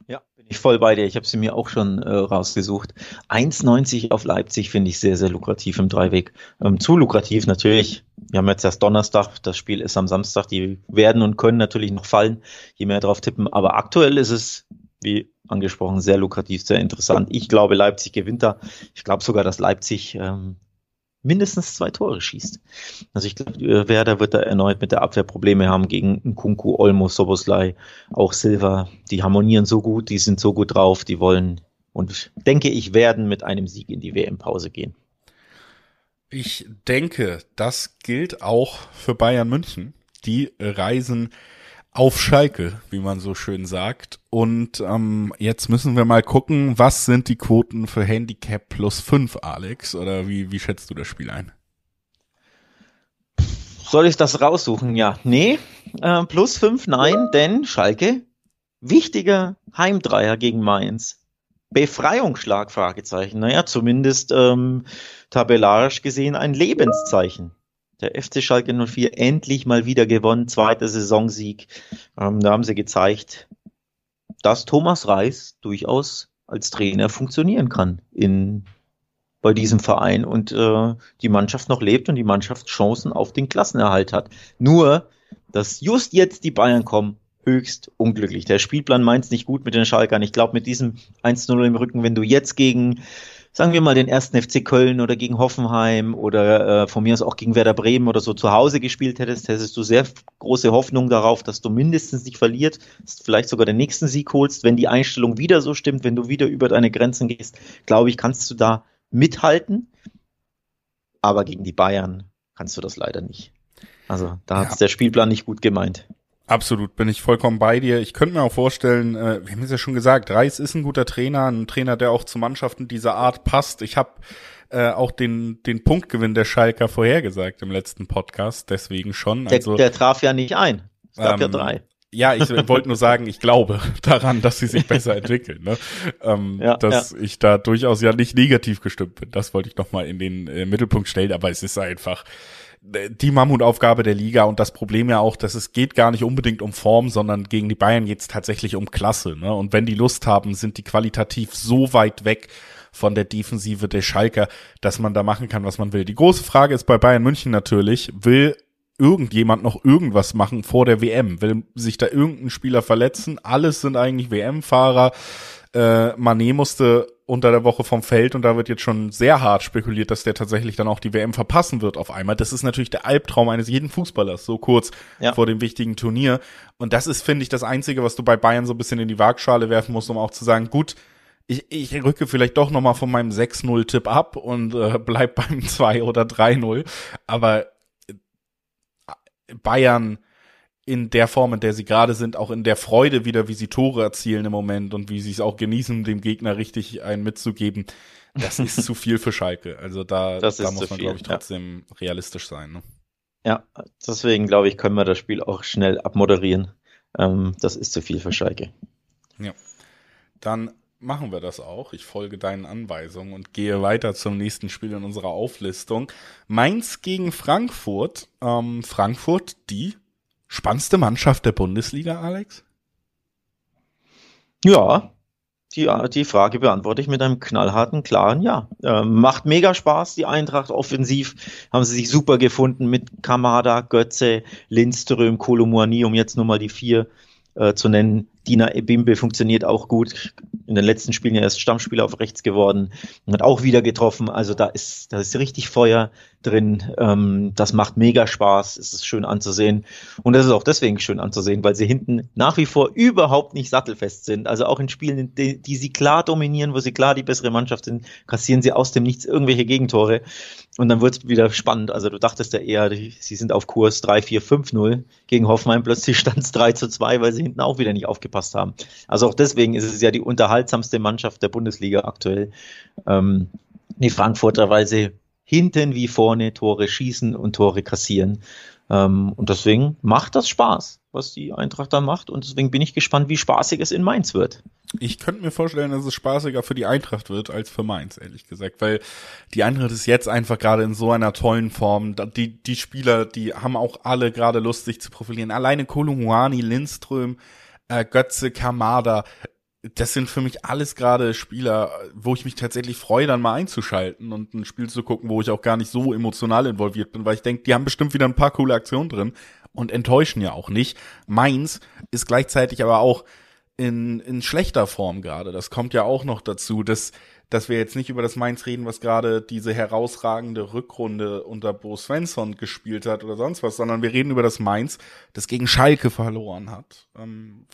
Ja, bin ich voll bei dir. Ich habe sie mir auch schon äh, rausgesucht. 1,90 auf Leipzig finde ich sehr, sehr lukrativ im Dreiweg. Ähm, zu lukrativ natürlich. Wir haben jetzt erst Donnerstag, das Spiel ist am Samstag. Die werden und können natürlich noch fallen, je mehr drauf tippen. Aber aktuell ist es, wie angesprochen, sehr lukrativ, sehr interessant. Ich glaube, Leipzig gewinnt da. Ich glaube sogar, dass Leipzig ähm, mindestens zwei Tore schießt. Also ich glaube, Werder wird da erneut mit der Abwehr Probleme haben gegen Nkunku, Olmo, Soboslai, auch Silva. Die harmonieren so gut, die sind so gut drauf, die wollen und denke ich werden mit einem Sieg in die WM-Pause gehen. Ich denke, das gilt auch für Bayern München. Die reisen auf Schalke, wie man so schön sagt. Und ähm, jetzt müssen wir mal gucken, was sind die Quoten für Handicap plus 5, Alex? Oder wie, wie schätzt du das Spiel ein? Soll ich das raussuchen? Ja. Nee, äh, plus 5 nein, denn Schalke, wichtiger Heimdreier gegen Mainz. Befreiungsschlag, Fragezeichen. Naja, zumindest ähm, tabellarisch gesehen ein Lebenszeichen der FC Schalke 04 endlich mal wieder gewonnen, zweiter Saisonsieg. Ähm, da haben sie gezeigt, dass Thomas Reis durchaus als Trainer funktionieren kann in bei diesem Verein und äh, die Mannschaft noch lebt und die Mannschaft Chancen auf den Klassenerhalt hat. Nur, dass just jetzt die Bayern kommen, höchst unglücklich. Der Spielplan meint es nicht gut mit den Schalkern. Ich glaube, mit diesem 1-0 im Rücken, wenn du jetzt gegen sagen wir mal, den ersten FC Köln oder gegen Hoffenheim oder äh, von mir aus auch gegen Werder Bremen oder so zu Hause gespielt hättest, hättest du sehr große Hoffnung darauf, dass du mindestens nicht verliert, vielleicht sogar den nächsten Sieg holst. Wenn die Einstellung wieder so stimmt, wenn du wieder über deine Grenzen gehst, glaube ich, kannst du da mithalten. Aber gegen die Bayern kannst du das leider nicht. Also da ja. hat der Spielplan nicht gut gemeint. Absolut, bin ich vollkommen bei dir. Ich könnte mir auch vorstellen, äh, wir haben es ja schon gesagt, Reis ist ein guter Trainer, ein Trainer, der auch zu Mannschaften dieser Art passt. Ich habe äh, auch den, den Punktgewinn der Schalker vorhergesagt im letzten Podcast, deswegen schon. Also, der, der traf ja nicht ein. Es gab ähm, ja drei. Ja, ich [laughs] wollte nur sagen, ich glaube [laughs] daran, dass sie sich besser entwickeln. Ne? Ähm, ja, dass ja. ich da durchaus ja nicht negativ gestimmt bin. Das wollte ich noch mal in den äh, Mittelpunkt stellen, aber es ist einfach die Mammutaufgabe der Liga und das Problem ja auch, dass es geht gar nicht unbedingt um Form, sondern gegen die Bayern geht es tatsächlich um Klasse. Ne? Und wenn die Lust haben, sind die qualitativ so weit weg von der Defensive der Schalker, dass man da machen kann, was man will. Die große Frage ist bei Bayern München natürlich, will irgendjemand noch irgendwas machen vor der WM? Will sich da irgendein Spieler verletzen? Alles sind eigentlich WM-Fahrer. Äh, Mané musste unter der Woche vom Feld und da wird jetzt schon sehr hart spekuliert, dass der tatsächlich dann auch die WM verpassen wird auf einmal. Das ist natürlich der Albtraum eines jeden Fußballers, so kurz ja. vor dem wichtigen Turnier. Und das ist, finde ich, das Einzige, was du bei Bayern so ein bisschen in die Waagschale werfen musst, um auch zu sagen, gut, ich, ich rücke vielleicht doch nochmal von meinem 6-0-Tipp ab und äh, bleib beim [laughs] 2 oder 3-0. Aber äh, Bayern in der Form, in der sie gerade sind, auch in der Freude wieder, wie sie Tore erzielen im Moment und wie sie es auch genießen, dem Gegner richtig einen mitzugeben, das ist zu viel für Schalke. Also da, [laughs] da muss man, glaube ich, trotzdem ja. realistisch sein. Ne? Ja, deswegen glaube ich, können wir das Spiel auch schnell abmoderieren. Ähm, das ist zu viel für Schalke. Ja. Dann machen wir das auch. Ich folge deinen Anweisungen und gehe weiter zum nächsten Spiel in unserer Auflistung. Mainz gegen Frankfurt. Ähm, Frankfurt, die Spannendste Mannschaft der Bundesliga, Alex? Ja, die, die Frage beantworte ich mit einem knallharten, klaren Ja. Ähm, macht mega Spaß, die Eintracht offensiv. Haben sie sich super gefunden mit Kamada, Götze, Lindström, Kolomouani, um jetzt nur mal die vier äh, zu nennen. Dina Ebimbe funktioniert auch gut. In den letzten Spielen ja erst Stammspieler auf rechts geworden und hat auch wieder getroffen. Also da ist, da ist richtig Feuer drin. Ähm, das macht mega Spaß. Es ist schön anzusehen. Und das ist auch deswegen schön anzusehen, weil sie hinten nach wie vor überhaupt nicht sattelfest sind. Also auch in Spielen, die, die sie klar dominieren, wo sie klar die bessere Mannschaft sind, kassieren sie aus dem Nichts irgendwelche Gegentore. Und dann wird es wieder spannend. Also du dachtest ja eher, sie sind auf Kurs 3, 4, 5, 0 gegen Hoffenheim. Plötzlich [laughs] stand es 3 zu 2, weil sie hinten auch wieder nicht aufgepasst haben. Also auch deswegen ist es ja die unterhaltsamste Mannschaft der Bundesliga aktuell. Ähm, die Frankfurter, weil sie hinten wie vorne Tore schießen und Tore kassieren. Ähm, und deswegen macht das Spaß, was die Eintracht da macht. Und deswegen bin ich gespannt, wie spaßig es in Mainz wird. Ich könnte mir vorstellen, dass es spaßiger für die Eintracht wird als für Mainz, ehrlich gesagt, weil die Eintracht ist jetzt einfach gerade in so einer tollen Form. Die, die Spieler, die haben auch alle gerade Lust, sich zu profilieren. Alleine Kolumuani, Lindström, äh, Götze, Kamada, das sind für mich alles gerade Spieler, wo ich mich tatsächlich freue, dann mal einzuschalten und ein Spiel zu gucken, wo ich auch gar nicht so emotional involviert bin, weil ich denke, die haben bestimmt wieder ein paar coole Aktionen drin und enttäuschen ja auch nicht. Mainz ist gleichzeitig aber auch in, in schlechter Form gerade. Das kommt ja auch noch dazu, dass, dass wir jetzt nicht über das Mainz reden, was gerade diese herausragende Rückrunde unter Bo Svensson gespielt hat oder sonst was, sondern wir reden über das Mainz, das gegen Schalke verloren hat, ähm,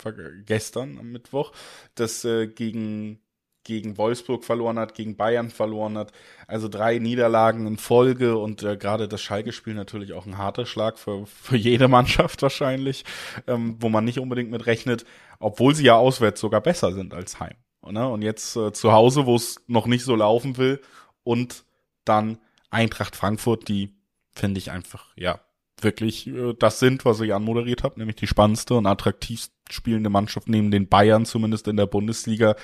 gestern am Mittwoch, das äh, gegen gegen Wolfsburg verloren hat, gegen Bayern verloren hat. Also drei Niederlagen in Folge und äh, gerade das Schalke-Spiel natürlich auch ein harter Schlag für, für jede Mannschaft wahrscheinlich, ähm, wo man nicht unbedingt mit rechnet, obwohl sie ja auswärts sogar besser sind als heim. Ne? Und jetzt äh, zu Hause, wo es noch nicht so laufen will und dann Eintracht Frankfurt, die finde ich einfach, ja, wirklich äh, das sind, was ich anmoderiert habe, nämlich die spannendste und attraktivst spielende Mannschaft neben den Bayern, zumindest in der Bundesliga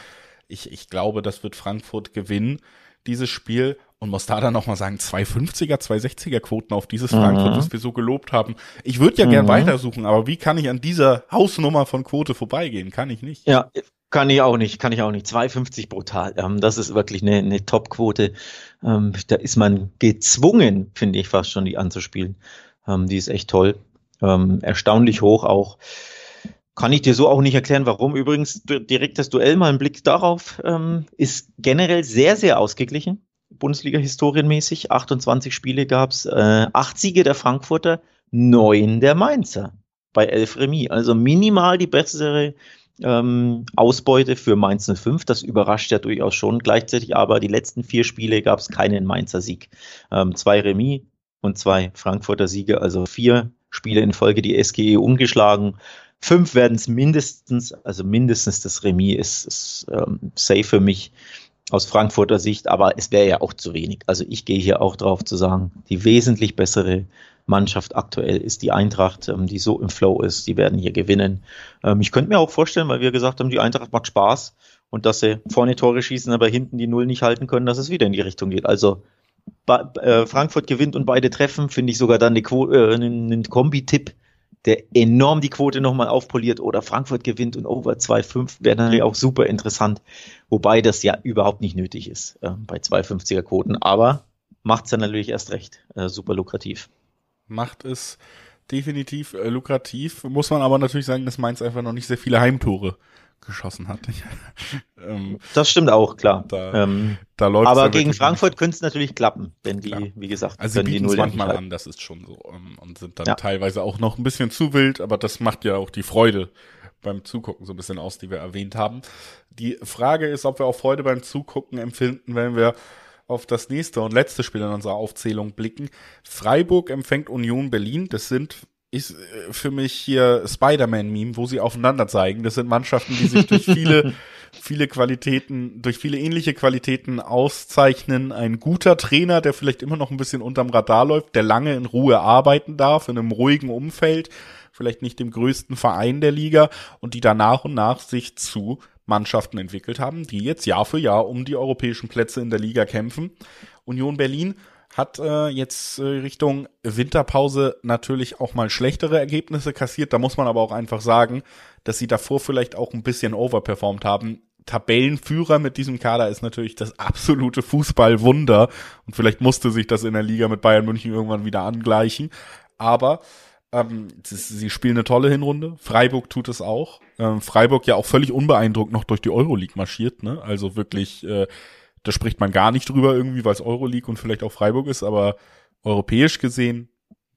ich, ich glaube, das wird Frankfurt gewinnen, dieses Spiel. Und muss da dann nochmal sagen, 250er, 260er Quoten auf dieses mhm. Frankfurt, was wir so gelobt haben. Ich würde ja mhm. gern weitersuchen, aber wie kann ich an dieser Hausnummer von Quote vorbeigehen? Kann ich nicht. Ja, kann ich auch nicht, kann ich auch nicht. 250 brutal. Ähm, das ist wirklich eine, eine Top-Quote. Ähm, da ist man gezwungen, finde ich fast schon, die anzuspielen. Ähm, die ist echt toll. Ähm, erstaunlich hoch auch. Kann ich dir so auch nicht erklären, warum. Übrigens, direkt das Duell, mal ein Blick darauf, ähm, ist generell sehr, sehr ausgeglichen. Bundesliga historienmäßig. 28 Spiele gab's, äh, acht Siege der Frankfurter, neun der Mainzer bei elf Remis. Also minimal die bessere ähm, Ausbeute für Mainz 05. Das überrascht ja durchaus schon gleichzeitig, aber die letzten vier Spiele gab es keinen Mainzer Sieg. Ähm, zwei Remis und zwei Frankfurter Siege, also vier Spiele in Folge die SGE umgeschlagen. Fünf werden es mindestens, also mindestens das Remis ist, ist ähm, safe für mich aus Frankfurter Sicht, aber es wäre ja auch zu wenig. Also ich gehe hier auch drauf zu sagen, die wesentlich bessere Mannschaft aktuell ist die Eintracht, ähm, die so im Flow ist, die werden hier gewinnen. Ähm, ich könnte mir auch vorstellen, weil wir gesagt haben, die Eintracht macht Spaß und dass sie vorne Tore schießen, aber hinten die Null nicht halten können, dass es wieder in die Richtung geht. Also äh, Frankfurt gewinnt und beide treffen, finde ich sogar dann äh, einen Kombi-Tipp der enorm die Quote nochmal aufpoliert oder Frankfurt gewinnt und over 2,5 wäre natürlich auch super interessant, wobei das ja überhaupt nicht nötig ist äh, bei 2,50er Quoten, aber macht es dann natürlich erst recht äh, super lukrativ. Macht es definitiv äh, lukrativ, muss man aber natürlich sagen, dass Mainz einfach noch nicht sehr viele Heimtore geschossen hat. [laughs] ähm, das stimmt auch, klar. Da, ähm, da läuft aber gegen Frankfurt könnte es natürlich klappen, wenn die, klar. wie gesagt, also sie bieten es manchmal an, das ist schon so ähm, und sind dann ja. teilweise auch noch ein bisschen zu wild, aber das macht ja auch die Freude beim Zugucken so ein bisschen aus, die wir erwähnt haben. Die Frage ist, ob wir auch Freude beim Zugucken empfinden, wenn wir auf das nächste und letzte Spiel in unserer Aufzählung blicken. Freiburg empfängt Union Berlin. Das sind ist äh, für mich hier Spider-Man-Meme, wo sie aufeinander zeigen. Das sind Mannschaften, die sich durch viele, [laughs] viele Qualitäten, durch viele ähnliche Qualitäten auszeichnen. Ein guter Trainer, der vielleicht immer noch ein bisschen unterm Radar läuft, der lange in Ruhe arbeiten darf, in einem ruhigen Umfeld, vielleicht nicht dem größten Verein der Liga und die da nach und nach sich zu Mannschaften entwickelt haben, die jetzt Jahr für Jahr um die europäischen Plätze in der Liga kämpfen. Union Berlin hat äh, jetzt äh, Richtung Winterpause natürlich auch mal schlechtere Ergebnisse kassiert. Da muss man aber auch einfach sagen, dass sie davor vielleicht auch ein bisschen overperformed haben. Tabellenführer mit diesem Kader ist natürlich das absolute Fußballwunder und vielleicht musste sich das in der Liga mit Bayern München irgendwann wieder angleichen. Aber ähm, sie spielen eine tolle Hinrunde. Freiburg tut es auch. Ähm, Freiburg ja auch völlig unbeeindruckt noch durch die Euroleague marschiert. Ne? Also wirklich äh, da spricht man gar nicht drüber irgendwie, weil es Euroleague und vielleicht auch Freiburg ist, aber europäisch gesehen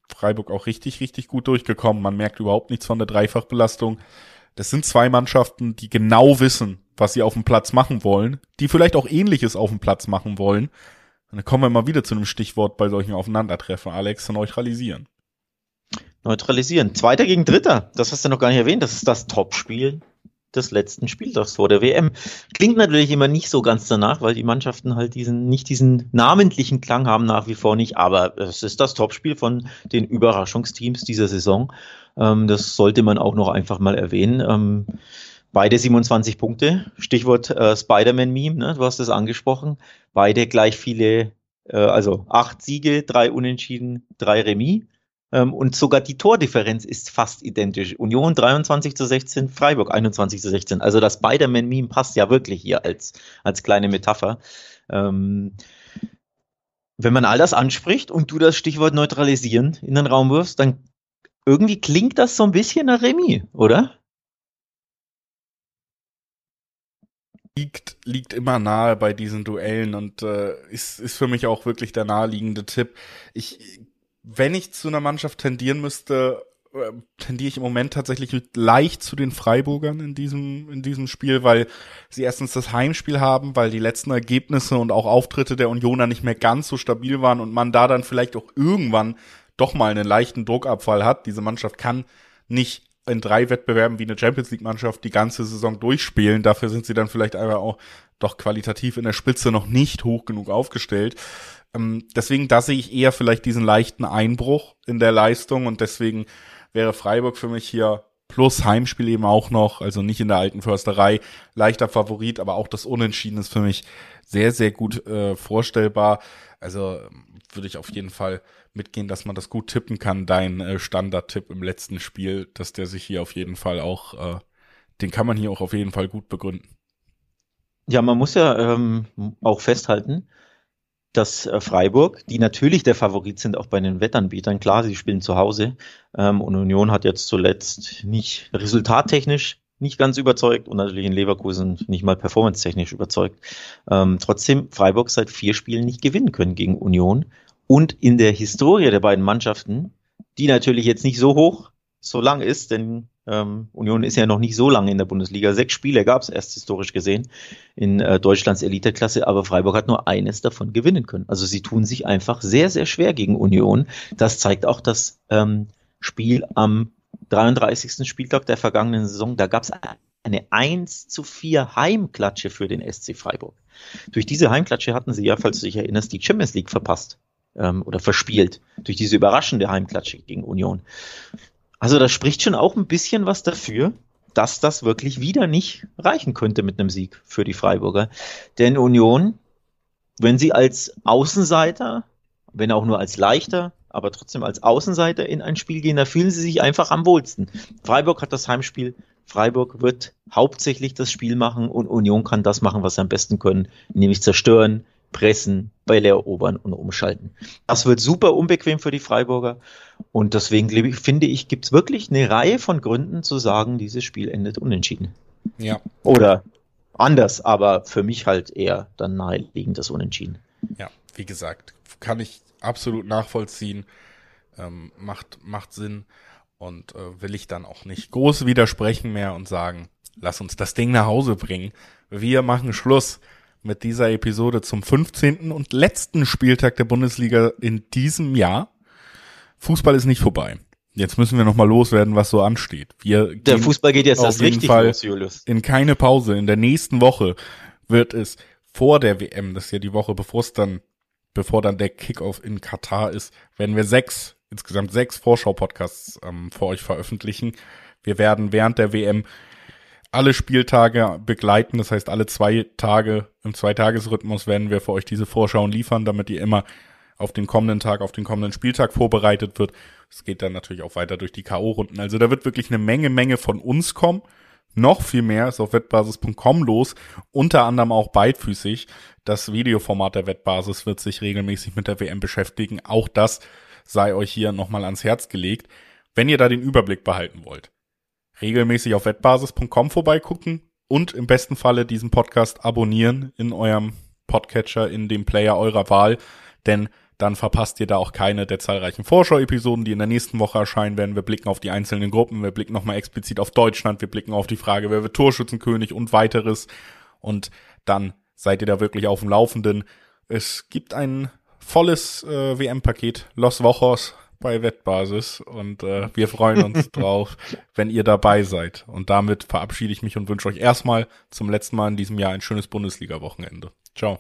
Freiburg auch richtig, richtig gut durchgekommen. Man merkt überhaupt nichts von der Dreifachbelastung. Das sind zwei Mannschaften, die genau wissen, was sie auf dem Platz machen wollen, die vielleicht auch ähnliches auf dem Platz machen wollen. Dann kommen wir mal wieder zu einem Stichwort bei solchen Aufeinandertreffen, Alex, neutralisieren. Neutralisieren. Zweiter gegen Dritter. Das hast du noch gar nicht erwähnt. Das ist das Topspiel des letzten Spieltags vor der WM. Klingt natürlich immer nicht so ganz danach, weil die Mannschaften halt diesen, nicht diesen namentlichen Klang haben nach wie vor nicht, aber es ist das Topspiel von den Überraschungsteams dieser Saison. Ähm, das sollte man auch noch einfach mal erwähnen. Ähm, beide 27 Punkte, Stichwort äh, Spider-Man-Meme, ne? du hast es angesprochen. Beide gleich viele, äh, also acht Siege, drei Unentschieden, drei Remis. Ähm, und sogar die Tordifferenz ist fast identisch. Union 23 zu 16, Freiburg 21 zu 16. Also das Spider-Man-Meme passt ja wirklich hier als, als kleine Metapher. Ähm, wenn man all das anspricht und du das Stichwort neutralisieren in den Raum wirfst, dann irgendwie klingt das so ein bisschen nach Remis, oder? liegt, liegt immer nahe bei diesen Duellen und äh, ist, ist für mich auch wirklich der naheliegende Tipp. Ich, wenn ich zu einer Mannschaft tendieren müsste, äh, tendiere ich im Moment tatsächlich leicht zu den Freiburgern in diesem, in diesem Spiel, weil sie erstens das Heimspiel haben, weil die letzten Ergebnisse und auch Auftritte der Unioner nicht mehr ganz so stabil waren und man da dann vielleicht auch irgendwann doch mal einen leichten Druckabfall hat. Diese Mannschaft kann nicht in drei Wettbewerben wie eine Champions League Mannschaft die ganze Saison durchspielen. Dafür sind sie dann vielleicht einfach auch doch qualitativ in der Spitze noch nicht hoch genug aufgestellt. Ähm, deswegen, da sehe ich eher vielleicht diesen leichten Einbruch in der Leistung und deswegen wäre Freiburg für mich hier plus Heimspiel eben auch noch, also nicht in der alten Försterei, leichter Favorit, aber auch das Unentschieden ist für mich sehr, sehr gut äh, vorstellbar. Also würde ich auf jeden Fall mitgehen, dass man das gut tippen kann. Dein äh, Standardtipp im letzten Spiel, dass der sich hier auf jeden Fall auch, äh, den kann man hier auch auf jeden Fall gut begründen. Ja, man muss ja ähm, auch festhalten, dass äh, Freiburg, die natürlich der Favorit sind, auch bei den Wettanbietern, klar, sie spielen zu Hause ähm, und Union hat jetzt zuletzt nicht resultattechnisch nicht ganz überzeugt und natürlich in Leverkusen nicht mal performance-technisch überzeugt. Ähm, trotzdem Freiburg seit vier Spielen nicht gewinnen können gegen Union und in der Historie der beiden Mannschaften, die natürlich jetzt nicht so hoch so lang ist, denn ähm, Union ist ja noch nicht so lange in der Bundesliga. Sechs Spiele gab es erst historisch gesehen in äh, Deutschlands Eliteklasse, aber Freiburg hat nur eines davon gewinnen können. Also sie tun sich einfach sehr, sehr schwer gegen Union. Das zeigt auch das ähm, Spiel am 33. Spieltag der vergangenen Saison. Da gab es eine 1 zu 4 Heimklatsche für den SC Freiburg. Durch diese Heimklatsche hatten sie ja, falls du dich erinnerst, die Champions League verpasst ähm, oder verspielt. Durch diese überraschende Heimklatsche gegen Union. Also da spricht schon auch ein bisschen was dafür, dass das wirklich wieder nicht reichen könnte mit einem Sieg für die Freiburger. Denn Union, wenn sie als Außenseiter, wenn auch nur als leichter, aber trotzdem als Außenseiter in ein Spiel gehen, da fühlen sie sich einfach am wohlsten. Freiburg hat das Heimspiel. Freiburg wird hauptsächlich das Spiel machen und Union kann das machen, was sie am besten können, nämlich zerstören, pressen, Bälle erobern und umschalten. Das wird super unbequem für die Freiburger und deswegen finde ich, gibt es wirklich eine Reihe von Gründen zu sagen, dieses Spiel endet unentschieden. Ja. Oder anders, aber für mich halt eher dann naheliegend das Unentschieden. Ja, wie gesagt, kann ich absolut nachvollziehen, ähm, macht, macht Sinn und äh, will ich dann auch nicht groß widersprechen mehr und sagen, lass uns das Ding nach Hause bringen. Wir machen Schluss mit dieser Episode zum 15. und letzten Spieltag der Bundesliga in diesem Jahr. Fußball ist nicht vorbei. Jetzt müssen wir nochmal loswerden, was so ansteht. Wir der Fußball geht jetzt erst richtig Fall los, Julius. In keine Pause. In der nächsten Woche wird es vor der WM, das ist ja die Woche, bevor es dann, bevor dann der Kickoff in Katar ist, werden wir sechs, insgesamt sechs Vorschau-Podcasts ähm, für euch veröffentlichen. Wir werden während der WM alle Spieltage begleiten. Das heißt, alle zwei Tage im Zweitagesrhythmus werden wir für euch diese Vorschauen liefern, damit ihr immer auf den kommenden Tag, auf den kommenden Spieltag vorbereitet wird. Es geht dann natürlich auch weiter durch die K.O.-Runden. Also da wird wirklich eine Menge, Menge von uns kommen. Noch viel mehr ist auf wettbasis.com los, unter anderem auch beidfüßig. Das Videoformat der Wettbasis wird sich regelmäßig mit der WM beschäftigen. Auch das sei euch hier nochmal ans Herz gelegt, wenn ihr da den Überblick behalten wollt regelmäßig auf wettbasis.com vorbeigucken und im besten Falle diesen Podcast abonnieren in eurem Podcatcher, in dem Player eurer Wahl, denn dann verpasst ihr da auch keine der zahlreichen Vorschau-Episoden, die in der nächsten Woche erscheinen werden. Wir blicken auf die einzelnen Gruppen, wir blicken nochmal explizit auf Deutschland, wir blicken auf die Frage, wer wird Torschützenkönig und weiteres. Und dann seid ihr da wirklich auf dem Laufenden. Es gibt ein volles äh, WM-Paket, Los Wochos, bei Wettbasis und äh, wir freuen uns [laughs] drauf, wenn ihr dabei seid. Und damit verabschiede ich mich und wünsche euch erstmal zum letzten Mal in diesem Jahr ein schönes Bundesliga-Wochenende. Ciao.